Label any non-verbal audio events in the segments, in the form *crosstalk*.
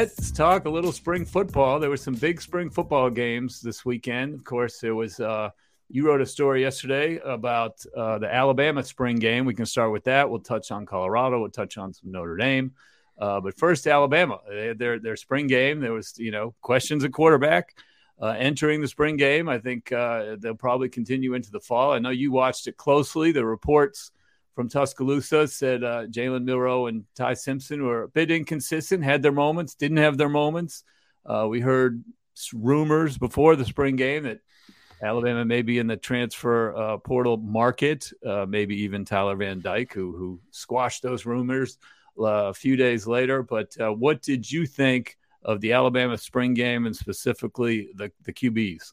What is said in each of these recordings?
Let's talk a little spring football. There were some big spring football games this weekend. Of course, there was. Uh, you wrote a story yesterday about uh, the Alabama spring game. We can start with that. We'll touch on Colorado. We'll touch on some Notre Dame. Uh, but first, Alabama. They had their their spring game. There was you know questions at quarterback uh, entering the spring game. I think uh, they'll probably continue into the fall. I know you watched it closely. The reports from Tuscaloosa said uh, Jalen Milroe and Ty Simpson were a bit inconsistent, had their moments, didn't have their moments. Uh, we heard rumors before the spring game that Alabama may be in the transfer uh, portal market, uh, maybe even Tyler Van Dyke, who, who squashed those rumors uh, a few days later. But uh, what did you think of the Alabama spring game and specifically the, the QBs?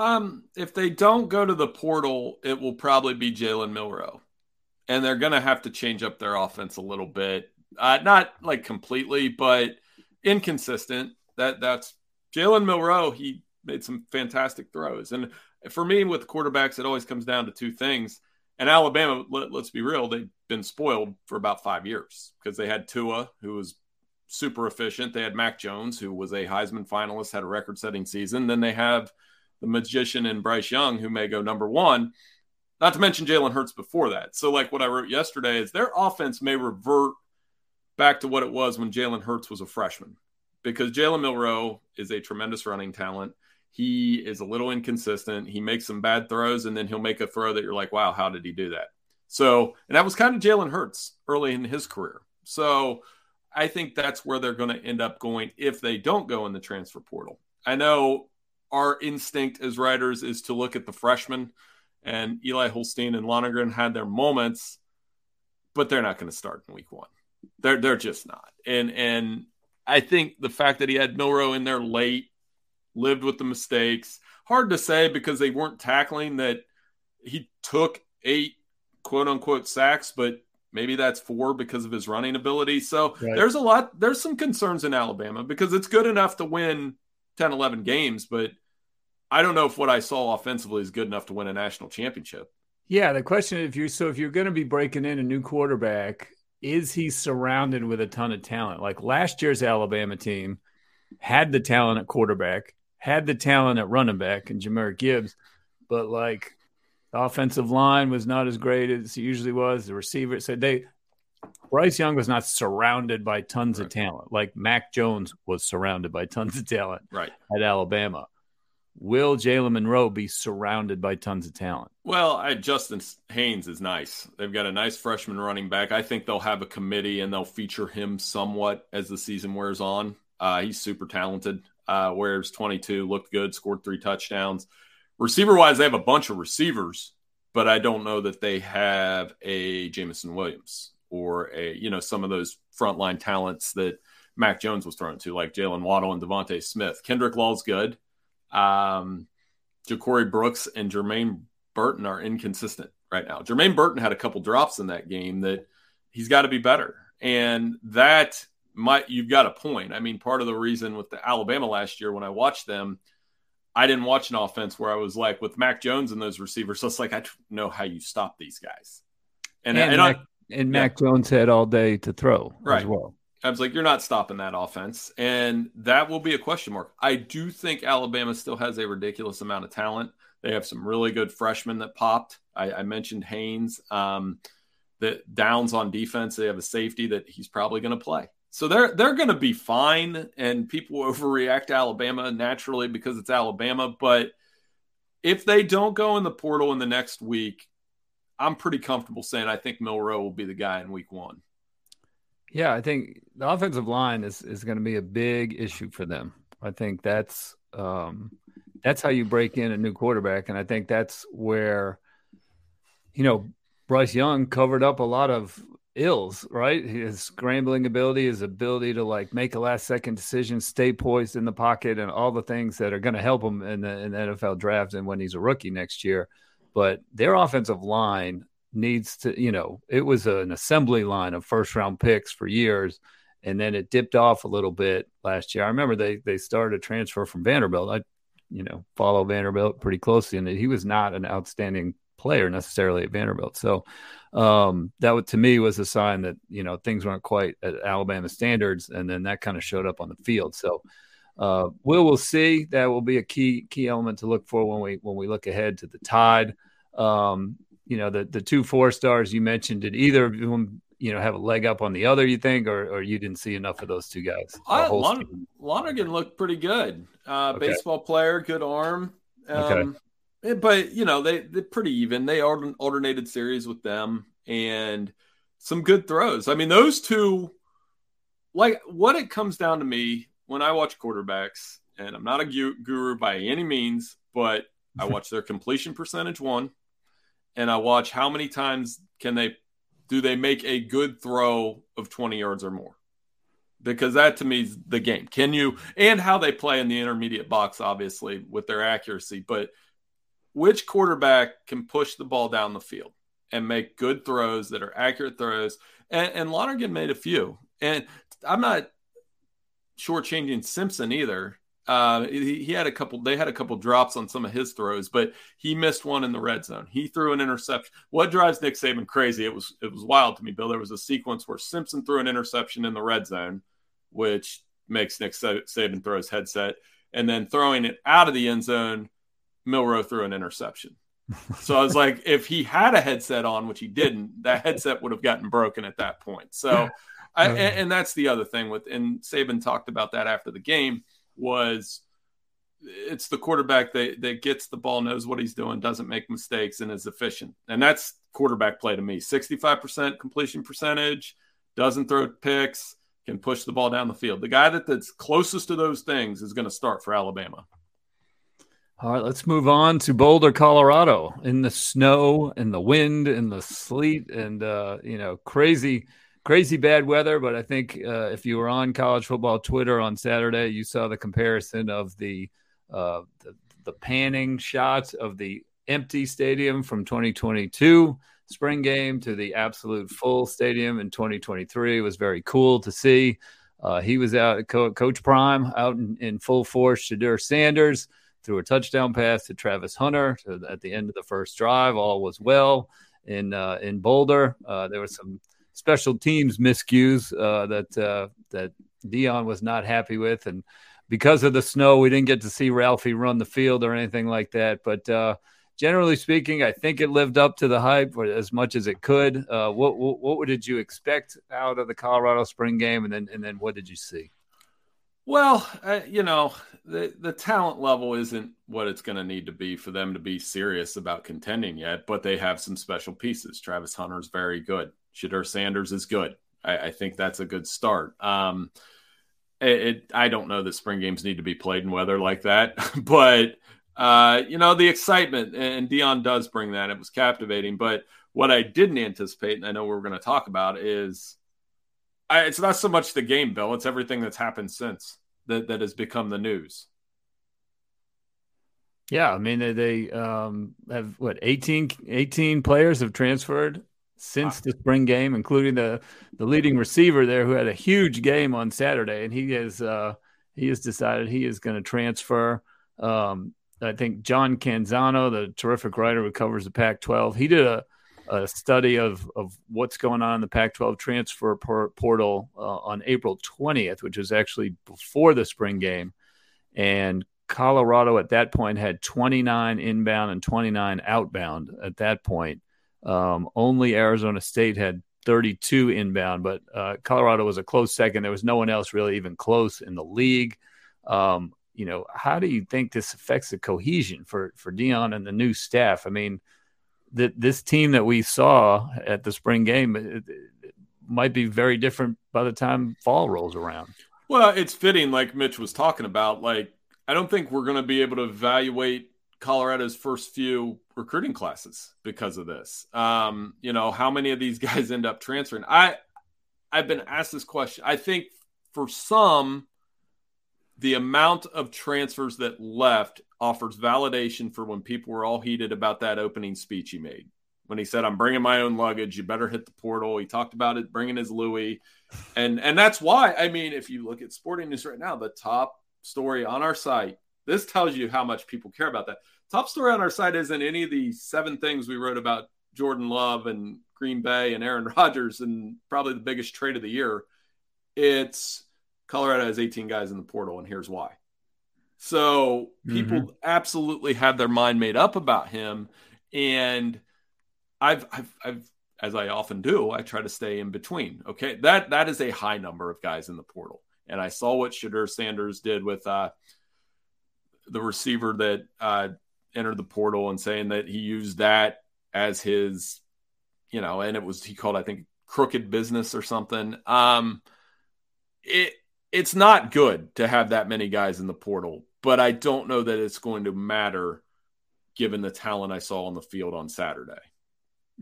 Um, if they don't go to the portal, it will probably be Jalen Milroe, and they're going to have to change up their offense a little bit. Uh, not like completely, but inconsistent. That that's Jalen Milroe. He made some fantastic throws, and for me, with quarterbacks, it always comes down to two things. And Alabama, let, let's be real, they've been spoiled for about five years because they had Tua, who was super efficient. They had Mac Jones, who was a Heisman finalist, had a record-setting season. Then they have the magician and Bryce Young, who may go number one. Not to mention Jalen Hurts before that. So, like what I wrote yesterday is their offense may revert back to what it was when Jalen Hurts was a freshman, because Jalen Milroe is a tremendous running talent. He is a little inconsistent. He makes some bad throws, and then he'll make a throw that you're like, wow, how did he do that? So, and that was kind of Jalen Hurts early in his career. So, I think that's where they're going to end up going if they don't go in the transfer portal. I know our instinct as writers is to look at the freshmen, and Eli Holstein and Lonergan had their moments, but they're not going to start in week one. They're they're just not. And and I think the fact that he had Milroe in there late, lived with the mistakes, hard to say because they weren't tackling that he took eight quote unquote sacks, but maybe that's four because of his running ability. So right. there's a lot, there's some concerns in Alabama because it's good enough to win 10, 11 games, but I don't know if what I saw offensively is good enough to win a national championship. Yeah, the question if you're so if you're going to be breaking in a new quarterback, is he surrounded with a ton of talent? Like last year's Alabama team had the talent at quarterback, had the talent at running back and Jahmyr Gibbs, but like the offensive line was not as great as it usually was. The receiver said they Bryce Young was not surrounded by tons right. of talent like Mac Jones was surrounded by tons of talent right. at Alabama. Will Jalen Monroe be surrounded by tons of talent? Well, I, Justice Haynes is nice. They've got a nice freshman running back. I think they'll have a committee and they'll feature him somewhat as the season wears on. Uh, he's super talented. Uh, wears 22, looked good, scored three touchdowns. Receiver wise, they have a bunch of receivers, but I don't know that they have a Jameson Williams or a, you know, some of those frontline talents that Mac Jones was thrown to, like Jaylen Waddle and DeVonta Smith. Kendrick Law's good. Um, Ja'Corey Brooks and Jermaine Burton are inconsistent right now. Jermaine Burton had a couple drops in that game that he's got to be better. And that might, you've got a point. I mean, part of the reason with the Alabama last year when I watched them, I didn't watch an offense where I was like with Mac Jones and those receivers. So it's like I don't know how you stop these guys. And and, and, Mac, I, and Mac Jones had all day to throw right. as well. I was like, you're not stopping that offense, and that will be a question mark. I do think Alabama still has a ridiculous amount of talent. They have some really good freshmen that popped. I, I mentioned Haynes. Um, the downs on defense, they have a safety that he's probably going to play. So they're they're going to be fine, and people *laughs* overreact to Alabama naturally because it's Alabama. But if they don't go in the portal in the next week, I'm pretty comfortable saying I think Milroe will be the guy in week one. Yeah, I think the offensive line is is going to be a big issue for them. I think that's um, that's how you break in a new quarterback, and I think that's where you know Bryce Young covered up a lot of ills, right? His scrambling ability, his ability to like make a last second decision, stay poised in the pocket, and all the things that are going to help him in the, in the NFL draft and when he's a rookie next year. But their offensive line needs to, you know, it was an assembly line of first round picks for years. And then it dipped off a little bit last year. I remember they they started a transfer from Vanderbilt. I, you know, follow Vanderbilt pretty closely, and he was not an outstanding player necessarily at Vanderbilt. So um, that to me was a sign that you know things weren't quite at Alabama standards, and then that kind of showed up on the field. So uh, we'll we'll see. That will be a key key element to look for when we when we look ahead to the Tide. Um, you know the the two four stars you mentioned. Did either of them you know have a leg up on the other? You think, or or you didn't see enough of those two guys? Uh, Lon- Lonergan looked pretty good. Uh, okay. Baseball player, good arm. Um, okay Eh, but you know they they're pretty even. They alternated series with them and some good throws. I mean, those two, like what it comes down to me when I watch quarterbacks, and I'm not a guru by any means, but I *laughs* watch their completion percentage one, and I watch how many times can they do they make a good throw of 20 yards or more because that to me is the game. Can you and how they play in the intermediate box, obviously with their accuracy, but which quarterback can push the ball down the field and make good throws that are accurate throws? And, and Lonergan made a few. And I'm not shortchanging Simpson either. Uh, he, he, had a couple. They had a couple drops on some of his throws, but he missed one in the red zone. He threw an interception. What drives Nick Saban crazy? It was it was wild to me, Bill. There was a sequence where Simpson threw an interception in the red zone, which makes Nick Saban throw his headset, and then throwing it out of the end zone Milroe threw an interception. so I was like, if he had a headset on, which he didn't, that headset would have gotten broken at that point. So, I, and, and, that's the other thing with, and Saban talked about that after the game was it's the quarterback that, that gets the ball, knows what he's doing, doesn't make mistakes, and is efficient. And that's quarterback play to me 65% completion percentage, doesn't throw picks, can push the ball down the field. The guy that, that's closest to those things is going to start for Alabama. All right, let's move on to Boulder, Colorado. In the snow and the wind and the sleet and uh, you know crazy, crazy bad weather. But I think uh, if you were on college football Twitter on Saturday, you saw the comparison of the uh, the, the panning shots of the empty stadium from 2022 spring game to the absolute full stadium in 2023. It was very cool to see. Uh, he was out, Coach Prime, out in, in full force. Shedeur Sanders threw a touchdown pass to Travis Hunter to, at the end of the first drive. All was well in uh, in Boulder. Uh, there were some special teams miscues uh, that uh, that Deion was not happy with, and because of the snow, we didn't get to see Ralphie run the field or anything like that. But uh, generally speaking, I think it lived up to the hype as much as it could. Uh, what, what, what did you expect out of the Colorado spring game, and then and then what did you see? Well, uh, you know, the the talent level isn't what it's going to need to be for them to be serious about contending yet, but they have some special pieces. Travis Hunter is very good. Shedeur Sanders is good. I, I think that's a good start. Um, it, it, I don't know that spring games need to be played in weather like that, *laughs* but uh, you know the excitement and Deion does bring that. It was captivating, but what I didn't anticipate, and I know we're going to talk about, is I, it's not so much the game, Bill. It's everything that's happened since that that has become the news. Yeah, I mean they, they um, have what 18, 18 players have transferred since the spring game, including the the leading receiver there who had a huge game on Saturday, and he has uh, he has decided he is going to transfer. Um, I think John Canzano, the terrific writer who covers the Pac-12, he did a a study of of what's going on in the Pac-12 transfer portal uh, on April 20th, which was actually before the spring game, and Colorado at that point had 29 inbound and 29 outbound. At that point, um, only Arizona State had 32 inbound, but uh, Colorado was a close second. There was no one else really even close in the league. Um, you know, how do you think this affects the cohesion for for Deion and the new staff? I mean that this team that we saw at the spring game it, it might be very different by the time fall rolls around. Well, it's fitting, like Mitch was talking about. Like, I don't think we're going to be able to evaluate Colorado's first few recruiting classes because of this. Um, you know, how many of these *laughs* guys end up transferring? I I've been asked this question. I think for some, the amount of transfers that left offers validation for when people were all heated about that opening speech he made. When he said, "I'm bringing my own luggage. You better hit the portal." He talked about it bringing his Louis, and and that's why. I mean, if you look at Sporting News right now, the top story on our site. This tells you how much people care about that. Top story on our site isn't any of the seven things we wrote about Jordan Love and Green Bay and Aaron *laughs* Rodgers and probably the biggest trade of the year. It's Colorado has 18 guys in the portal, and here's why. So people mm-hmm. absolutely have their mind made up about him, and I've, I've, I've, as I often do, I try to stay in between. Okay, that that is a high number of guys in the portal, and I saw what Shedeur Sanders did with uh, the receiver that uh, entered the portal, and saying that he used that as his, you know, and it was he called I think crooked business or something. Um, it it's not good to have that many guys in the portal but I don't know that it's going to matter given the talent I saw on the field on Saturday.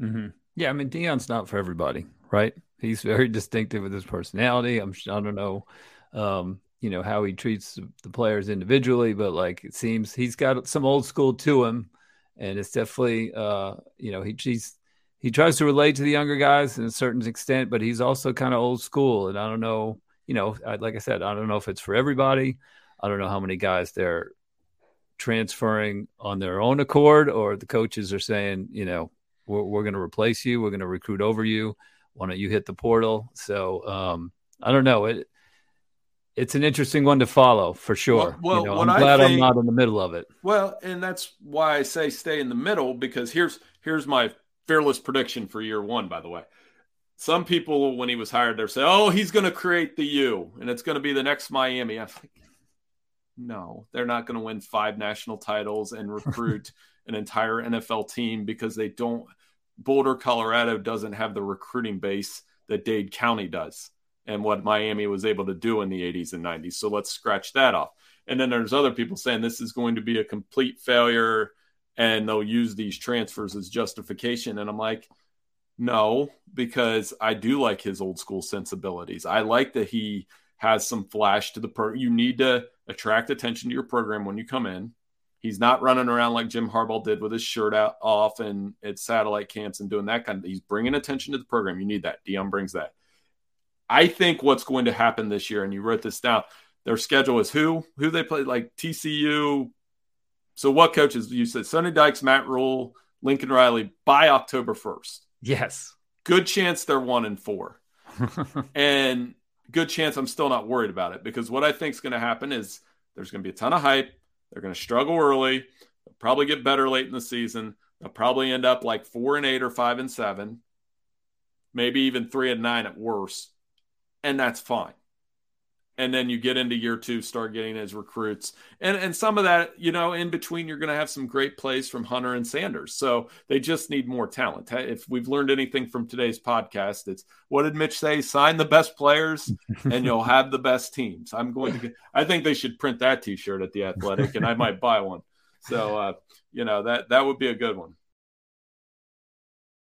Mm-hmm. Yeah, I mean Deion's not for everybody, right? He's very *laughs* distinctive with his personality. I'm I don't know, um, you know how he treats the players individually, but like it seems he's got some old school to him, and it's definitely uh, you know he he's, he tries to relate to the younger guys in a certain extent, but he's also kind of old school, and I don't know, you know, like I said, I don't know if it's for everybody. I don't know how many guys they're transferring on their own accord, or the coaches are saying, you know, we're, we're going to replace you, we're going to recruit over you. Why don't you hit the portal? So um, I don't know. It it's an interesting one to follow for sure. Well, well you know, I'm glad think, I'm not in the middle of it. Well, and that's why I say stay in the middle because here's here's my fearless prediction for year one. By the way, some people when he was hired, they're saying, "Oh, he's going to create the U, and it's going to be the next Miami." I'm like, no, they're not going to win five national titles and recruit *laughs* an entire NFL team because they don't. Boulder, Colorado doesn't have the recruiting base that Dade County does. And what Miami was able to do in the 80s and 90s. So let's scratch that off. And then there's other people saying this is going to be a complete failure and they'll use these transfers as justification. And I'm like, no, because I do like his old school sensibilities. I like that he has some flash to the pro. You need to attract attention to your program when you come in. He's not running around like Jim Harbaugh did with his shirt out off and at satellite camps and doing that kind of. He's bringing attention to the program. You need that. Deion brings that. I think what's going to happen this year, and you wrote this down. Their schedule is who who they play like TCU. So what coaches you said? Sonny Dykes, Matt Rhule, Lincoln Riley by October first. Yes. Good chance they're one and four. *laughs* and good chance I'm still not worried about it because what I think is going to happen is there's going to be a ton of hype. They're going to struggle early. They'll probably get better late in the season. They'll probably end up like four and eight or five and seven, maybe even three and nine at worst. And that's fine and then you get into year two, start getting his recruits, and and some of that, you know, in between, you're going to have some great plays from Hunter and Sanders. So they just need more talent. If we've learned anything from today's podcast, it's what did Mitch say? Sign the best players, *laughs* and you'll have the best teams. I'm going to. Get, I think they should print that T-shirt at the Athletic, and I might buy one. So uh, you know that that would be a good one.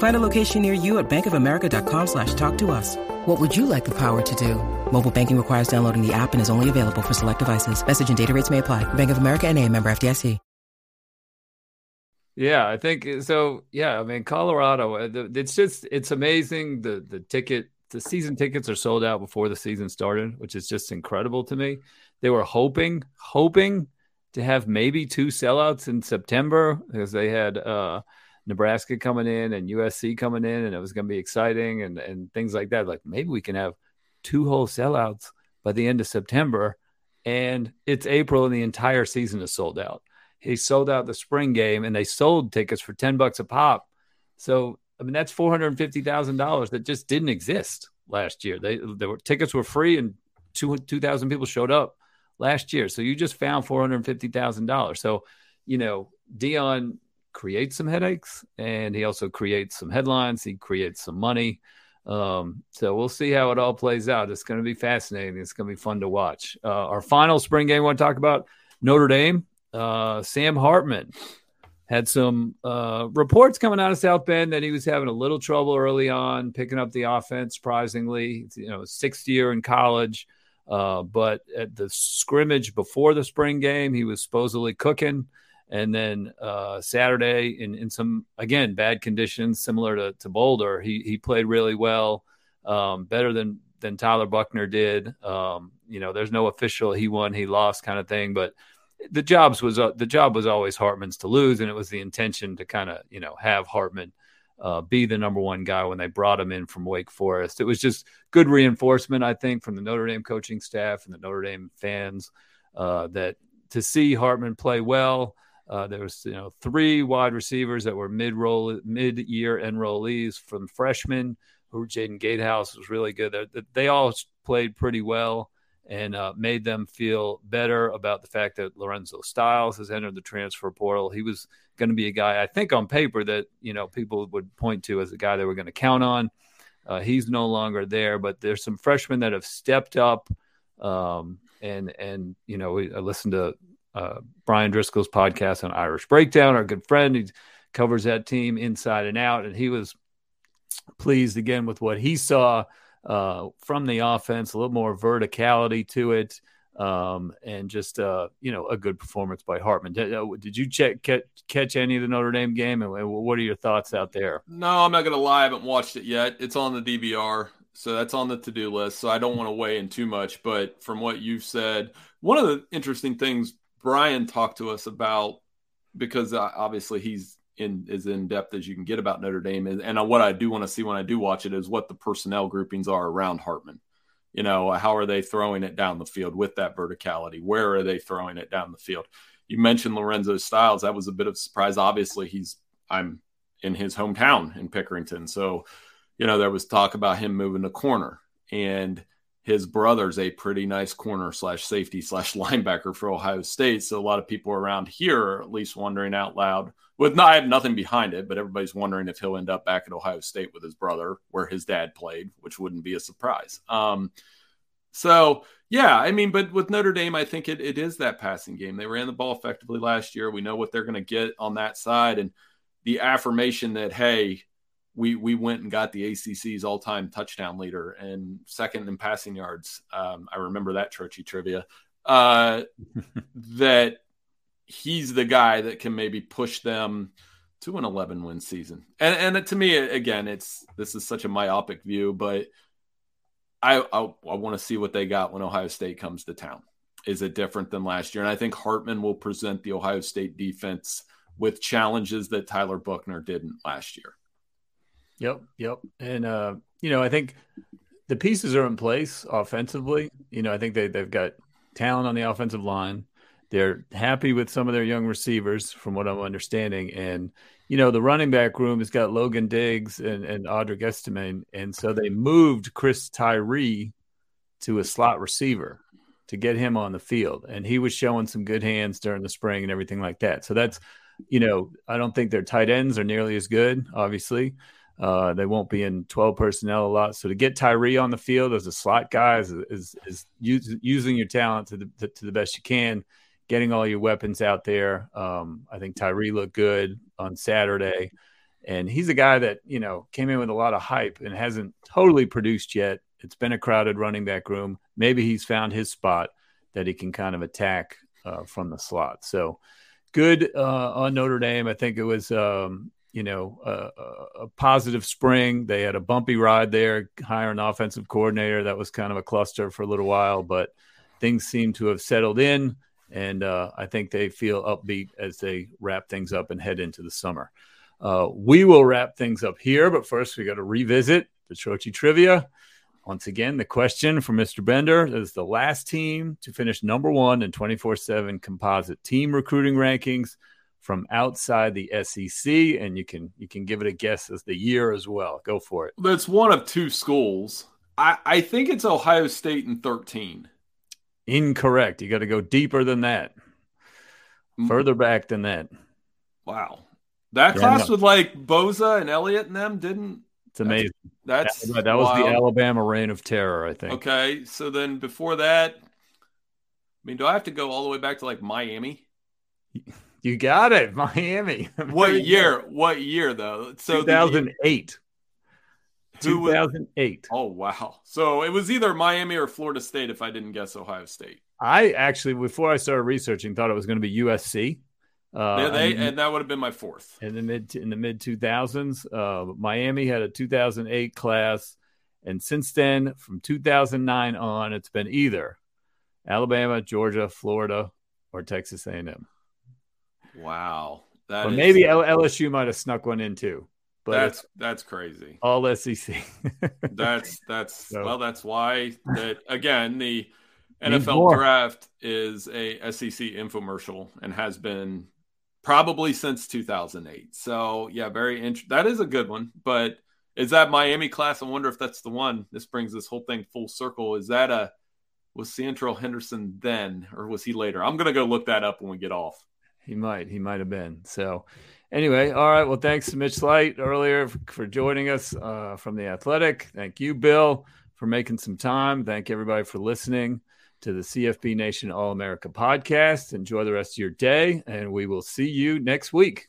Find a location near you at bankofamerica.com slash talk to us. What would you like the power to do? Mobile banking requires downloading the app and is only available for select devices. Message and data rates may apply. Bank of America and a member FDIC. Yeah, I think so. Yeah, I mean Colorado. Uh, it's just it's amazing. The the ticket, the season tickets are sold out before the season started, which is just incredible to me. They were hoping, hoping to have maybe two sellouts in September because they had uh, Nebraska coming in and USC coming in, and it was going to be exciting and and things like that. Like maybe we can have two whole sellouts by the end of September, and it's April and the entire season is sold out he sold out the spring game and they sold tickets for 10 bucks a pop. So, I mean, that's $450,000 that just didn't exist last year. They, the tickets were free and two 2,000 people showed up last year. So you just found $450,000. So, you know, Deion creates some headaches and he also creates some headlines. He creates some money. Um, so we'll see how it all plays out. It's going to be fascinating. It's going to be fun to watch. Uh, our final spring game, I want to talk about Notre Dame uh, Sam Hartman had some uh, reports coming out of South Bend that he was having a little trouble early on picking up the offense. Surprisingly, you know, sixth year in college, uh, but at the scrimmage before the spring game, he was supposedly cooking. And then uh, Saturday, in, in some again bad conditions, similar to, to Boulder, he he played really well, um, better than than Tyler Buchner did. Um, you know, there's no official he won, he lost kind of thing, but the jobs was uh, the job was always Hartman's to lose, and it was the intention to kind of you know have Hartman uh, be the number one guy when they brought him in from Wake Forest. It was just good reinforcement, I think, from the Notre Dame coaching staff and the Notre Dame fans uh, that to see Hartman play well. Uh, there was you know three wide receivers that were mid roll mid year enrollees from freshmen. Who Jaden Greathouse was really good. They, they all played pretty well and uh, made them feel better about the fact that Lorenzo Styles has entered the transfer portal. He was going to be a guy, I think, on paper that you know people would point to as a guy they were going to count on. Uh, he's no longer there, but there's some freshmen that have stepped up, um, and and you know I listened to uh, Bryan Driskell's podcast on Irish Breakdown, our good friend. He covers that team inside and out, and he was pleased again with what he saw uh, from the offense, a little more verticality to it, um, and just uh, you know a good performance by Hartman. Did, uh, did you check catch, catch, any of the Notre Dame game, and what are your thoughts out there? No, I'm not going to lie, I haven't watched it yet. It's on the DVR, so that's on the to do list. So I don't want to weigh in too much, but from what you've said, one of the interesting things Brian talked to us about because uh, obviously he's in as in depth as you can get about Notre Dame. And, and what I do want to see when I do watch it is what the personnel groupings are around Hartman. You know, how are they throwing it down the field with that verticality? Where are they throwing it down the field? You mentioned Lorenzo Styles. That was a bit of a surprise. Obviously, he's I'm in his hometown in Pickerington. So, you know, there was talk about him moving to corner, and his brother's a pretty nice corner slash safety slash *laughs* linebacker for Ohio State. So a lot of people around here are at least wondering out loud. With not, I have nothing behind it, but everybody's wondering if he'll end up back at Ohio State with his brother, where his dad played, which wouldn't be a surprise. Um, so yeah, I mean, but with Notre Dame, I think it, it is that passing game. They ran the ball effectively last year. We know what they're going to get on that side, and the affirmation that hey, we we went and got the ACC's all time touchdown leader and second in passing yards. Um, I remember that Trocchi trivia. Uh, *laughs* that he's the guy that can maybe push them to an 11 win season. And and to me, again, it's this is such a myopic view, but I, I, I want to see what they got when Ohio State comes to town. Is it different than last year? And I think Hartman will present the Ohio State defense with challenges that Tyler Buchner didn't last year. Yep, yep. And uh, you know, I think the pieces are in place offensively. You know, I think they they've got talent on the offensive line. They're happy with some of their young receivers, from what I'm understanding, and you know, the running back room has got Logan Diggs and, and Audric Estime. And so they moved Chris Tyree to a slot receiver to get him on the field. And he was showing some good hands during the spring and everything like that. So that's, you know, I don't think their tight ends are nearly as good, obviously. Uh, they won't be in 12 personnel a lot. So to get Tyree on the field as a slot guy is, is, is use, using your talent to the, to the best you can getting all your weapons out there. Um, I think Tyree looked good on Saturday. And he's a guy that, you know, came in with a lot of hype and hasn't totally produced yet. It's been a crowded running back room. Maybe he's found his spot that he can kind of attack uh, from the slot. So good uh, on Notre Dame. I think it was, um, you know, a, a, positive spring. They had a bumpy ride there, hire an offensive coordinator. That was kind of a cluster for a little while, but things seem to have settled in and uh, I think they feel upbeat as they wrap things up and head into the summer. Uh, we will wrap things up here, but first we got to revisit the Trocchi trivia. Once again, the question for Mr. Bender is the last team to finish number one in 24 7 composite team recruiting rankings from outside the SEC, and you can you can give it a guess as the year as well. Go for it. That's one of two schools. I, I think it's Ohio State in 13. Incorrect. You got to go deeper than that, mm. further back than that. Wow. That yeah, class no. with like Bosa and Elliott and them didn't. It's amazing. That's, that, that was the Alabama reign of terror, I think. Okay. So then before that, I mean, do I have to go all the way back to like Miami? *laughs* You got it, *laughs* Miami. what year? What year though? So 2008. 2008. oh wow! So it was either Miami or Florida State if I didn't guess Ohio State. I actually, before I started researching, thought it was going to be USC. Uh, yeah, they, and that would have been my fourth. In the mid in the mid 2000s, uh, Miami had a 2008 class, and since then, from 2009 on, it's been either Alabama, Georgia, Florida, or Texas A&M. Wow, that but maybe LSU might have snuck one in too. But that's that's crazy. All SEC. *laughs* that's that's so. well, that's why that again the *laughs* NFL draft is a SEC infomercial and has been probably since 2008. So yeah, very interesting. That is a good one. But is that Miami class? I wonder if that's the one. This brings this whole thing full circle. Is that a was Seantrel Henderson then, or was he later? I'm gonna go look that up when we get off. He might. He might have been. So Anyway, all right. Well, thanks to Mitch Light earlier for, joining us uh, from the Athletic. Thank you, Bill, for making some time. Thank everybody for listening to the CFB Nation All America podcast. Enjoy the rest of your day, and we will see you next week.